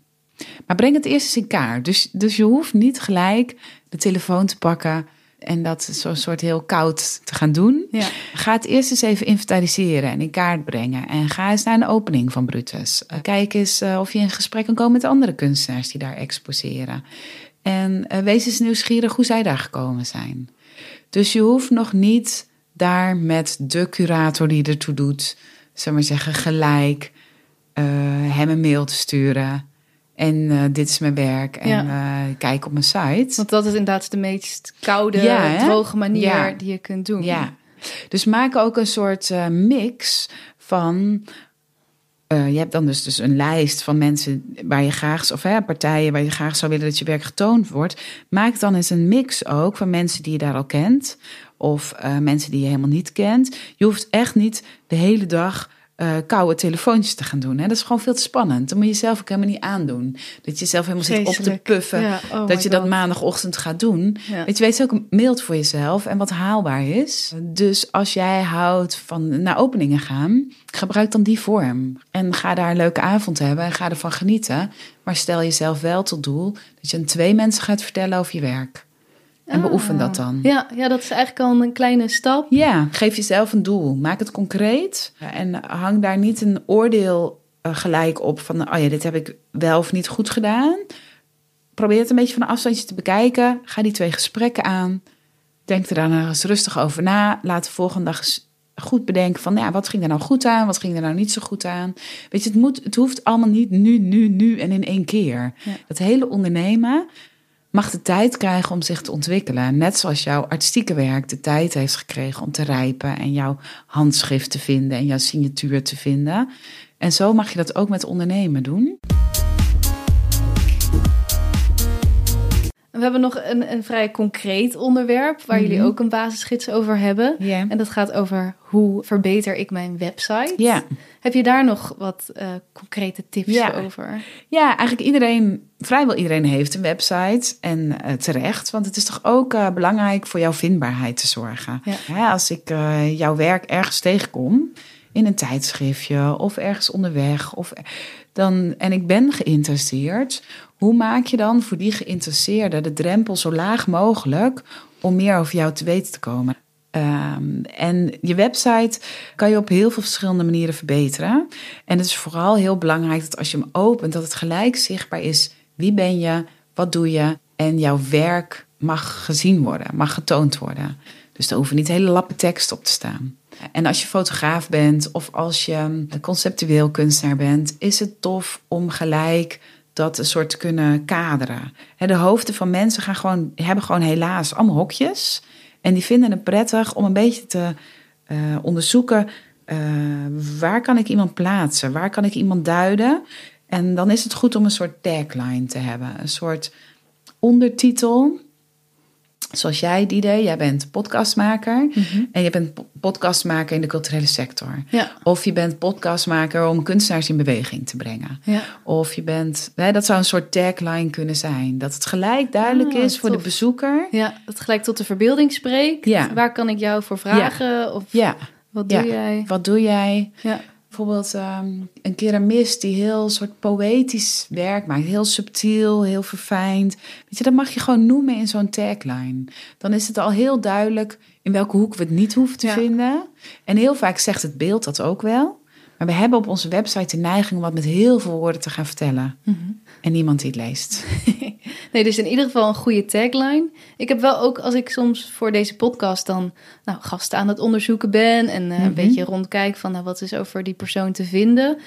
Maar breng het eerst eens in kaart. Dus, dus je hoeft niet gelijk de telefoon te pakken en dat zo'n soort heel koud te gaan doen. Ja. Ga het eerst eens even inventariseren en in kaart brengen. En ga eens naar een opening van Brutus. Uh, kijk eens uh, of je in gesprek kan komen met andere kunstenaars die daar exposeren. En wees eens nieuwsgierig hoe zij daar gekomen zijn. Dus je hoeft nog niet daar met de curator die ertoe doet, zeg maar zeggen, gelijk uh, hem een mail te sturen. En uh, dit is mijn werk. En ja. uh, kijk op mijn site. Want dat is inderdaad de meest koude, ja, droge manier ja. die je kunt doen. Ja. Dus maak ook een soort mix van. Je hebt dan dus, dus een lijst van mensen waar je graag, of hè, partijen waar je graag zou willen dat je werk getoond wordt. Maak dan eens een mix ook van mensen die je daar al kent. Of mensen die je helemaal niet kent. Je hoeft echt niet de hele dag uh, koude telefoontjes te gaan doen. Hè? Dat is gewoon veel te spannend. Dan moet je jezelf ook helemaal niet aandoen. Dat je zelf helemaal zit op te puffen. Ja, oh dat je dat maandagochtend gaat doen. Ja. Weet je, weet ook mild voor jezelf en wat haalbaar is. Dus als jij houdt van naar openingen gaan, gebruik dan die vorm. En ga daar een leuke avond hebben en ga ervan genieten. Maar stel jezelf wel tot doel dat je aan twee mensen gaat vertellen over je werk. En ah. beoefen dat dan. Ja, ja, dat is eigenlijk al een kleine stap. Ja, geef jezelf een doel. Maak het concreet. En hang daar niet een oordeel uh, gelijk op van... oh ja, dit heb ik wel of niet goed gedaan. Probeer het een beetje van een afstandje te bekijken. Ga die twee gesprekken aan. Denk er dan eens rustig over na. Laat de volgende dag eens goed bedenken van... ja, wat ging er nou goed aan? Wat ging er nou niet zo goed aan? Weet je, het, moet, het hoeft allemaal niet nu, nu, nu en in één keer. Ja. Dat hele ondernemen mag de tijd krijgen om zich te ontwikkelen. Net zoals jouw artistieke werk de tijd heeft gekregen om te rijpen en jouw handschrift te vinden en jouw signatuur te vinden. En zo mag je dat ook met ondernemen doen. We hebben nog een, een vrij concreet onderwerp waar jullie mhm. ook een basisgids over hebben. En dat gaat over hoe verbeter ik mijn website. Yeah. Heb je daar nog wat uh, concrete tips over? Ja, eigenlijk iedereen, vrijwel iedereen heeft een website. En uh, terecht, want het is toch ook uh, belangrijk voor jouw vindbaarheid te zorgen. Ja. als ik jouw werk ergens tegenkom, in een tijdschriftje of ergens onderweg, of, dan, en ik ben geïnteresseerd, hoe maak je dan voor die geïnteresseerde de drempel zo laag mogelijk om meer over jou te weten te komen? Um, en je website kan je op heel veel verschillende manieren verbeteren. En het is vooral heel belangrijk dat als je hem opent, dat het gelijk zichtbaar is. Wie ben je? Wat doe je? En jouw werk mag gezien worden, mag getoond worden. Dus er hoeven niet hele lappen tekst op te staan. En als je fotograaf bent of als je conceptueel kunstenaar bent, is het tof om gelijk dat een soort kunnen kaderen. De hoofden van mensen gaan gewoon, hebben gewoon helaas allemaal hokjes. En die vinden het prettig om een beetje te uh, onderzoeken. Uh, waar kan ik iemand plaatsen? Waar kan ik iemand duiden? En dan is het goed om een soort tagline te hebben. Een soort ondertitel Zoals jij die deed, jij bent podcastmaker mhm. en je bent podcastmaker in de culturele sector. Ja. Of je bent podcastmaker om kunstenaars in beweging te brengen. Ja. Of je bent, hè, dat zou een soort tagline kunnen zijn. Dat het gelijk duidelijk ah, is voor de bezoeker. Ja, dat het gelijk tot de verbeelding spreekt. Ja. Waar kan ik jou voor vragen? Of ja. wat doe jij? Wat doe jij? Ja bijvoorbeeld um, een keramist die heel soort poëtisch werk maakt. Heel subtiel, heel verfijnd. Weet je, dat mag je gewoon noemen in zo'n tagline. Dan is het al heel duidelijk in welke hoek we het niet hoeven te vinden. En heel vaak zegt het beeld dat ook wel. Maar we hebben op onze website de neiging om wat met heel veel woorden te gaan vertellen. Mhm. En niemand die het leest. [LAUGHS] nee, dus in ieder geval een goede tagline. Ik heb wel ook, als ik soms voor deze podcast dan nou, gasten aan het onderzoeken ben... en uh, een mhm. beetje rondkijk van nou, wat is over die persoon te vinden...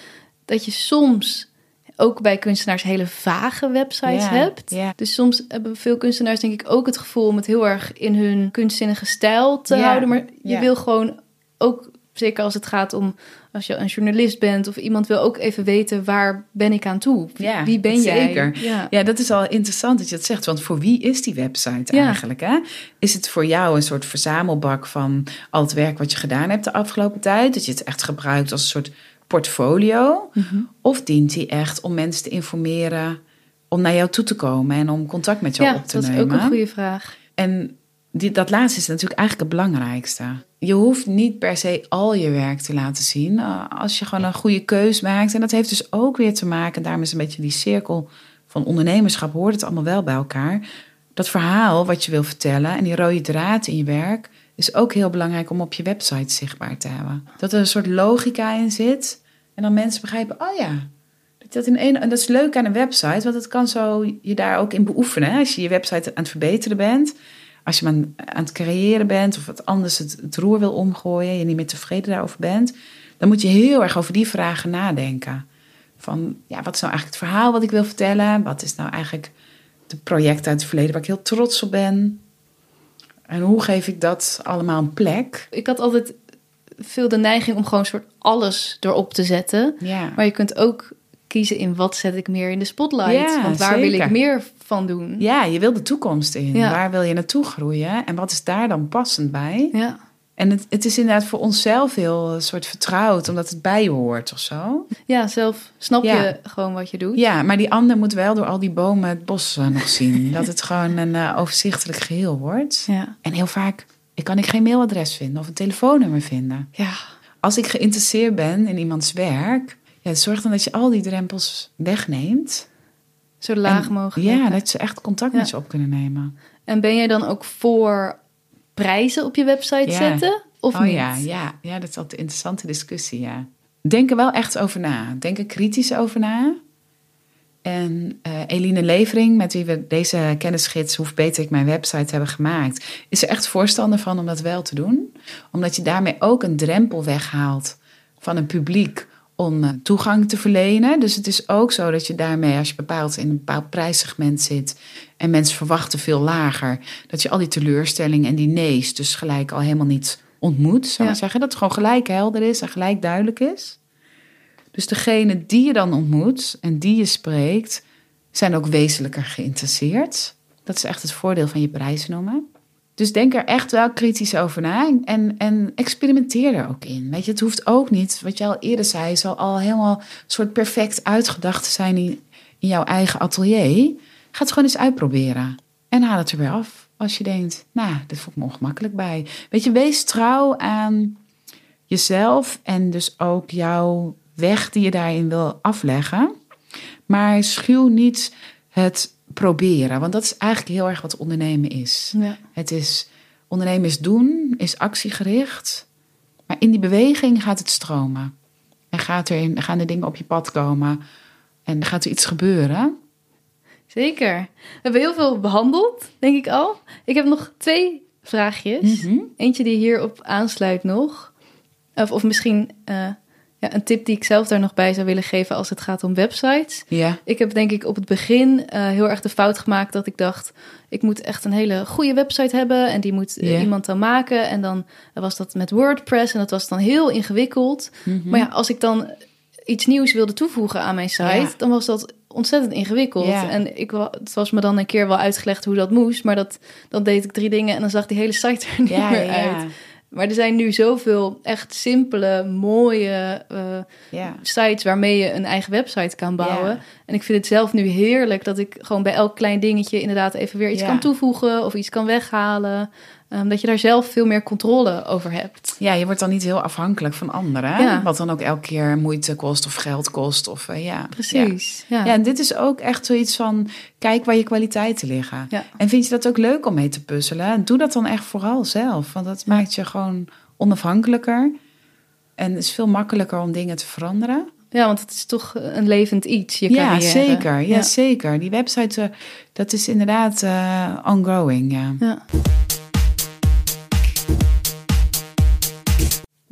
dat je soms ook bij kunstenaars hele vage websites hebt. Dus soms hebben veel kunstenaars denk ik ook het gevoel... om het heel erg in hun kunstzinnige stijl te houden. Maar je wil gewoon ook zeker als het gaat om als je een journalist bent of iemand wil ook even weten waar ben ik aan toe? Ja, wie ben je? Zeker. Ja. ja. dat is al interessant dat je dat zegt. Want voor wie is die website eigenlijk? Hè? Is het voor jou een soort verzamelbak van al het werk wat je gedaan hebt de afgelopen tijd? Dat je het echt gebruikt als een soort portfolio? Mhm. Of dient die echt om mensen te informeren om naar jou toe te komen en om contact met jou op te nemen? Ja, dat is ook een goede vraag. En die, dat laatste is natuurlijk eigenlijk het belangrijkste. Je hoeft niet per se al je werk te laten zien. Eh, als je gewoon een goede keus maakt. En dat heeft dus ook weer te maken, daarom is een beetje die cirkel van ondernemerschap, hoort het allemaal wel bij elkaar. Dat verhaal wat je wil vertellen en die rode draad in je werk, is ook heel belangrijk om op je website zichtbaar te hebben. Dat er een soort logica in zit. En dan mensen begrijpen, oh ja, dat, in een, en dat is leuk aan een website, want het kan zo je daar ook in beoefenen. Als je je website aan het verbeteren bent, als je maar aan het creëren bent of wat anders het, het roer wil omgooien, je niet meer tevreden daarover bent, dan moet je heel erg over die vragen nadenken. Van ja, wat is nou eigenlijk het verhaal wat ik wil vertellen? Wat is nou eigenlijk de project uit het verleden waar ik heel trots op ben? En hoe geef ik dat allemaal een plek? Ik had altijd veel de neiging om gewoon soort alles erop te zetten. Ja. Maar je kunt ook kiezen in wat zet ik meer in de spotlight. Ja, Want waar wil ik meer van doen? Ja, je wil de toekomst in. Ja. Waar wil je naartoe groeien? En wat is daar dan passend bij? Ja. En het, het is inderdaad voor onszelf heel een soort vertrouwd, omdat het bij je hoort of zo. Ja, zelf snap Ja. je gewoon wat je doet. Ja, maar die ander moet wel door al die bomen het bos eh, nog zien. [LAUGHS] dat het gewoon een eh, overzichtelijk geheel wordt. Ja. En heel vaak ik kan ik geen mailadres vinden of een telefoonnummer vinden. Ja. Als ik geïnteresseerd ben in iemands werk, ja, zorg dan dat je al die drempels wegneemt. Zo laag En- mogelijk. Ja, dat ze echt contact met je op kunnen nemen. En ben jij dan ook voor prijzen op je website zetten? Of oh niet? ja, ja, ja, dat is altijd een interessante discussie, ja. Denk er wel echt over na. Denk er kritisch over na. En eh, Eline Levering, met wie we deze kennisgids Hoe Beter ik mijn website hebben gemaakt, is er echt voorstander van om dat wel te doen. Omdat je daarmee ook een drempel weghaalt van een publiek om eh, toegang te verlenen. Dus het is ook zo dat je daarmee, als je bepaald in een bepaald prijssegment zit en mensen verwachten veel lager, dat je al die teleurstellingen en die nee's dus gelijk al helemaal niet ontmoet, zou ik Ja. maar zeggen. Dat het gewoon gelijk helder is en gelijk duidelijk is. Dus degene die je dan ontmoet en die je spreekt, zijn ook wezenlijker geïnteresseerd. Dat is echt het voordeel van je prijs noemen. Dus denk er echt wel kritisch over na en, en experimenteer er ook in. Weet je, het hoeft ook niet, wat je al eerder zei, zal al helemaal soort perfect uitgedacht zijn in, in jouw eigen atelier. Ga het gewoon eens uitproberen en haal het er weer af. Als je denkt, nou, dit voelt me ongemakkelijk bij. Weet je, wees trouw aan jezelf en dus ook jouw weg die je daarin wil afleggen. Maar schuw niet het proberen, want dat is eigenlijk heel erg wat ondernemen is. Ja. Het is ondernemen is doen, is actiegericht. Maar in die beweging gaat het stromen. En gaat er in, gaan er dingen op je pad komen. En gaat er iets gebeuren. Zeker. We hebben heel veel behandeld, denk ik al. Ik heb nog twee vraagjes. Mhm. Eentje die hierop aansluit nog. Of, of misschien eh, ja, een tip die ik zelf daar nog bij zou willen geven als het gaat om websites. Ja. Ik heb denk ik op het begin eh, heel erg de fout gemaakt dat ik dacht... ik moet echt een hele goede website hebben... en die moet eh, iemand dan maken. En dan was dat met WordPress en dat was dan heel ingewikkeld. Mhm. Maar ja, als ik dan iets nieuws wilde toevoegen aan mijn site... Ja. dan was dat ontzettend ingewikkeld. Ja. En ik, het was me dan een keer wel uitgelegd hoe dat moest... maar dat, dan deed ik drie dingen en dan zag die hele site er [LAUGHS] niet Ja, meer uit. Maar er zijn nu zoveel echt simpele, mooie... eh, sites waarmee je een eigen website kan bouwen. En ik vind het zelf nu heerlijk dat ik gewoon bij elk klein dingetje inderdaad even weer iets kan toevoegen of iets kan weghalen. Ehm, dat je daar zelf veel meer controle over hebt. Ja, je wordt dan niet heel afhankelijk van anderen. Ja. Wat dan ook elke keer moeite kost of geld kost. Of, eh, ja. Precies. Ja. Ja. en dit is ook echt zoiets van, kijk waar je kwaliteiten liggen. Ja. En vind je dat ook leuk om mee te puzzelen? Doe dat dan echt vooral zelf. Want dat maakt je gewoon onafhankelijker. En het is veel makkelijker om dingen te veranderen. Ja, want het is toch een levend iets, je ja, carrière. zeker. Ja, zeker. Die website, eh, dat is inderdaad eh, ongoing. Ja.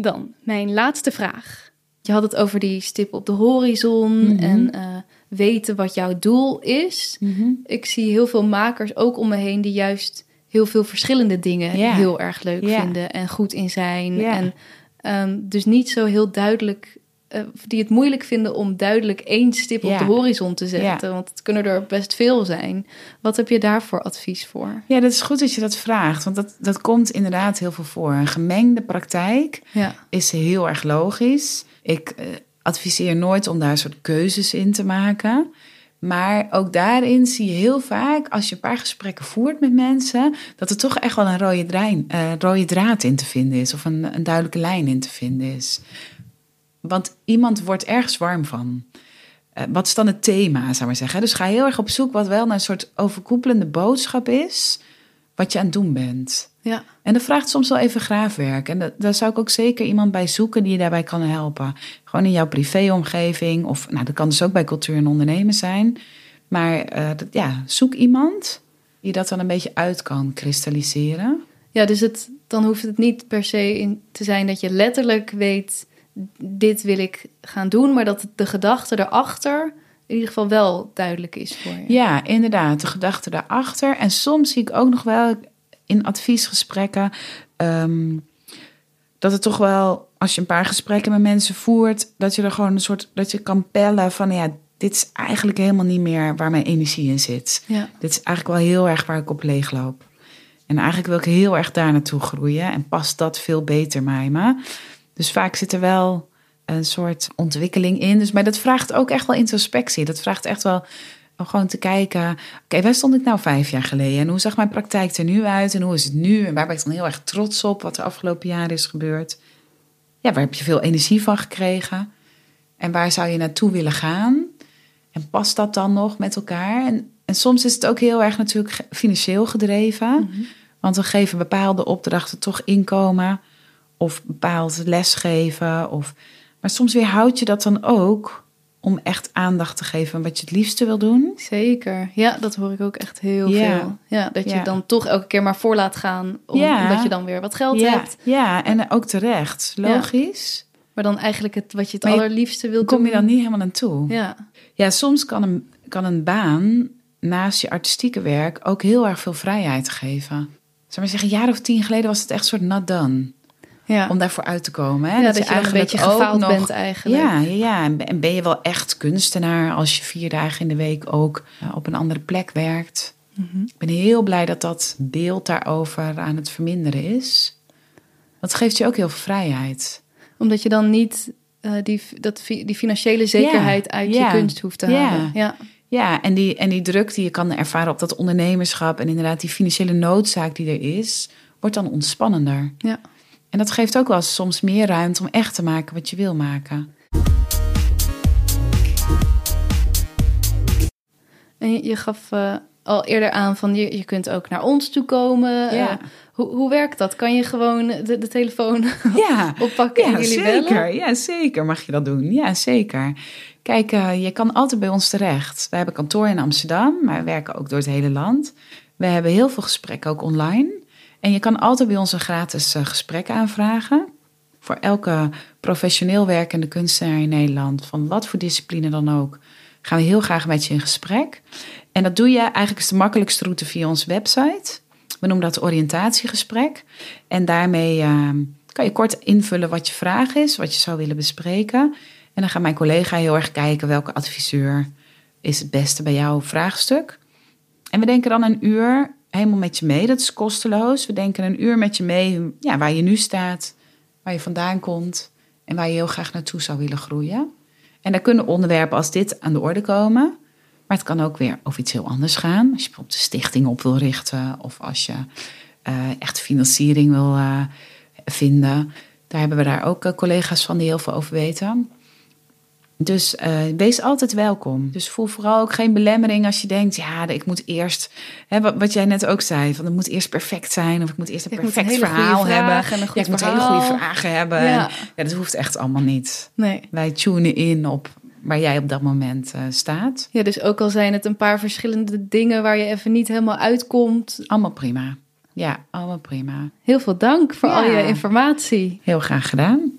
Dan, mijn laatste vraag. Je had het over die stip op de horizon Mhm. en eh, weten wat jouw doel is. Mhm. Ik zie heel veel makers ook om me heen die juist heel veel verschillende dingen heel erg leuk vinden en goed in zijn. En ehm, dus niet zo heel duidelijk, eh, die het moeilijk vinden om duidelijk één stip op de horizon te zetten. Want het kunnen er best veel zijn. Wat heb je daarvoor advies voor? Ja, dat is goed dat je dat vraagt. Want dat, dat komt inderdaad heel veel voor. Een gemengde praktijk Ja, is heel erg logisch. Ik eh, adviseer nooit om daar een soort keuzes in te maken. Maar ook daarin zie je heel vaak, als je een paar gesprekken voert met mensen, dat er toch echt wel een rode, drein, eh, rode draad in te vinden is. Of een, een duidelijke lijn in te vinden is. Want iemand wordt ergens warm van. Eh, wat is dan het thema, zou ik maar zeggen. Dus ga heel erg op zoek wat wel een soort overkoepelende boodschap is, wat je aan het doen bent. ja, En dat vraagt soms wel even graafwerk. En dat, daar zou ik ook zeker iemand bij zoeken die je daarbij kan helpen. Gewoon in jouw privéomgeving. Of nou, dat kan dus ook bij cultuur en ondernemen zijn. Maar eh, dat, ja, zoek iemand. die dat dan een beetje uit kan kristalliseren. Ja, dus het, dan hoeft het niet per se in te zijn dat je letterlijk weet, dit wil ik gaan doen, maar dat de gedachte erachter in ieder geval wel duidelijk is voor je. Ja, inderdaad, de gedachte daarachter. En soms zie ik ook nog wel in adviesgesprekken ehm, dat het toch wel, als je een paar gesprekken met mensen voert, dat je er gewoon een soort, dat je kan pellen van ja, dit is eigenlijk helemaal niet meer waar mijn energie in zit. Ja. Dit is eigenlijk wel heel erg waar ik op leegloop. En eigenlijk wil ik heel erg daar naartoe groeien en past dat veel beter bij me. Dus vaak zit er wel een soort ontwikkeling in. Dus, maar dat vraagt ook echt wel introspectie. Dat vraagt echt wel om gewoon te kijken. Oké, waar stond ik nou vijf jaar geleden? En hoe zag mijn praktijk er nu uit? En hoe is het nu? En waar ben ik dan heel erg trots op wat er afgelopen jaren is gebeurd? Ja, waar heb je veel energie van gekregen? En waar zou je naartoe willen gaan? En past dat dan nog met elkaar? En, en soms is het ook heel erg natuurlijk financieel gedreven. Want we geven bepaalde opdrachten toch inkomen. Of bepaald lesgeven. Of... Maar soms weerhoud je dat dan ook om echt aandacht te geven aan wat je het liefste wil doen. Zeker. Ja, dat hoor ik ook echt heel Ja. veel. Ja, dat je Ja. dan toch elke keer maar voor laat gaan, om- Ja. omdat je dan weer wat geld hebt. ja, en ook terecht. Logisch. Maar dan eigenlijk het, wat je het je- allerliefste wilt Kom je doen. dan niet helemaal naartoe? Ja, Ja, soms kan een, kan een baan naast je artistieke werk ook heel erg veel vrijheid geven. Zeg maar zeggen, een jaar of tien geleden was het echt een soort not done. Ja. Om daarvoor uit te komen. Hè? ja dat, je dan een beetje gefaald nog- bent eigenlijk. Ja, ja. En ben- En ben je wel echt kunstenaar als je vier dagen in de week ook eh, op een andere plek werkt? Mhm. Ik ben heel blij dat dat beeld daarover aan het verminderen is. Dat geeft je ook heel veel vrijheid. Omdat je dan niet eh, die, dat, die financiële zekerheid uit ja, je kunst hoeft te ja. halen. Ja. Ja, en die, en die druk die je kan ervaren op dat ondernemerschap en inderdaad die financiële noodzaak die er is, wordt dan ontspannender. Ja. En dat geeft ook wel soms meer ruimte om echt te maken wat je wil maken. En je, gaf eh, al eerder aan van je, je kunt ook naar ons toe komen. Ja. Eh, hoe, hoe werkt dat? Kan je gewoon de, de telefoon [LAUGHS] Ja, oppakken en ja jullie zeker. bellen? Ja, zeker mag je dat doen. Ja, zeker. Kijk, eh, je kan altijd bij ons terecht. We hebben kantoor in Amsterdam, maar we werken ook door het hele land. We hebben heel veel gesprekken ook online. En je kan altijd bij ons een gratis eh, gesprek aanvragen. Voor elke professioneel werkende kunstenaar in Nederland, van wat voor discipline dan ook, gaan we heel graag met je in gesprek. En dat doe je eigenlijk is de makkelijkste route via onze website. We noemen dat oriëntatiegesprek. En daarmee eh, kan je kort invullen wat je vraag is, wat je zou willen bespreken. En dan gaat mijn collega heel erg kijken welke adviseur is het beste bij jouw vraagstuk. En we denken dan een uur helemaal met je mee. Dat is kosteloos. We denken een uur met je mee ja, waar je nu staat, waar je vandaan komt en waar je heel graag naartoe zou willen groeien. En daar kunnen onderwerpen als dit aan de orde komen. Maar het kan ook weer over iets heel anders gaan. Als je bijvoorbeeld een stichting op wil richten of als je eh, echt financiering wil eh, vinden. Daar hebben we daar ook eh, collega's van die heel veel over weten. Dus eh, wees altijd welkom. Dus voel vooral ook geen belemmering als je denkt, ja, ik moet eerst, hè, wat, wat jij net ook zei, van het moet eerst perfect zijn of ik moet eerst een perfect verhaal hebben. en een goed ja, ik moet hele goede vragen hebben. Ja. En, ja, dat hoeft echt allemaal niet. Nee. Wij tunen in op waar jij op dat moment eh, staat. Ja, dus ook al zijn het een paar verschillende dingen waar je even niet helemaal uitkomt. Allemaal prima. Ja, allemaal prima. Heel veel dank voor Ja. al je informatie. Heel graag gedaan.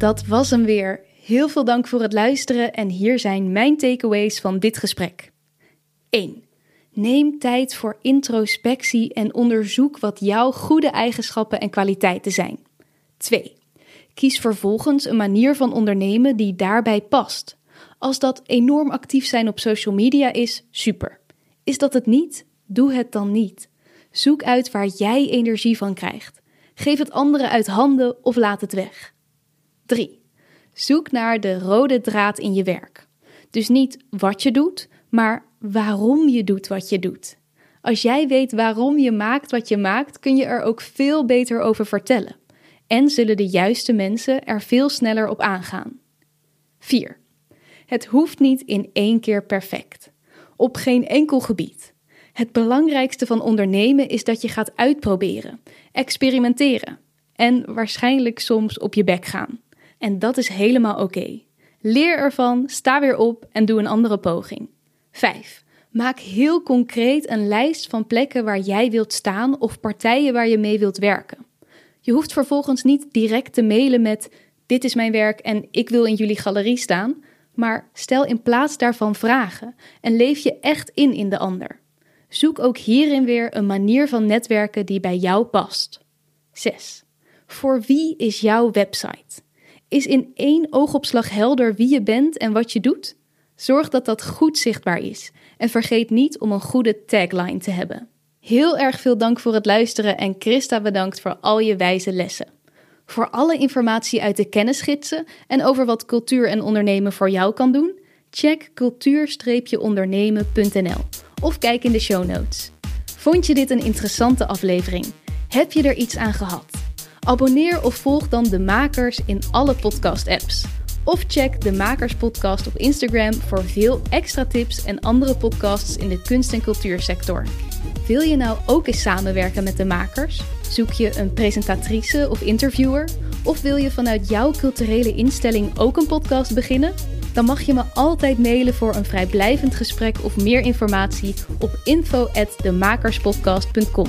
Dat was hem weer. Heel veel dank voor het luisteren en hier zijn mijn takeaways van dit gesprek. 1. Neem tijd voor introspectie en onderzoek wat jouw goede eigenschappen en kwaliteiten zijn. 2. Kies vervolgens een manier van ondernemen die daarbij past. Als dat enorm actief zijn op social media is, super. Is dat het niet? Doe het dan niet. Zoek uit waar jij energie van krijgt. Geef het anderen uit handen of laat het weg. 3. Zoek naar de rode draad in je werk. Dus niet wat je doet, maar waarom je doet wat je doet. Als jij weet waarom je maakt wat je maakt, kun je er ook veel beter over vertellen. En zullen de juiste mensen er veel sneller op aangaan. 4. Het hoeft niet in één keer perfect. Op geen enkel gebied. Het belangrijkste van ondernemen is dat je gaat uitproberen, experimenteren en waarschijnlijk soms op je bek gaan. En dat is helemaal oké. Leer ervan, sta weer op en doe een andere poging. 5. Maak heel concreet een lijst van plekken waar jij wilt staan of partijen waar je mee wilt werken. Je hoeft vervolgens niet direct te mailen met: Dit is mijn werk en ik wil in jullie galerie staan. Maar stel in plaats daarvan vragen en leef je echt in in de ander. Zoek ook hierin weer een manier van netwerken die bij jou past. 6. Voor wie is jouw website? Is in één oogopslag helder wie je bent en wat je doet? Zorg dat dat goed zichtbaar is en vergeet niet om een goede tagline te hebben. Heel erg veel dank voor het luisteren en Christa bedankt voor al je wijze lessen. Voor alle informatie uit de kennisgidsen en over wat cultuur en ondernemen voor jou kan doen, check cultuur-ondernemen.nl of kijk in de show notes. Vond je dit een interessante aflevering? Heb je er iets aan gehad? Abonneer of volg dan de makers in alle podcast-apps. Of check de Makers Podcast op Instagram voor veel extra tips en andere podcasts in de kunst- en cultuursector. Wil je nou ook eens samenwerken met de makers? Zoek je een presentatrice of interviewer? Of wil je vanuit jouw culturele instelling ook een podcast beginnen? Dan mag je me altijd mailen voor een vrijblijvend gesprek of meer informatie op info@demakerspodcast.com.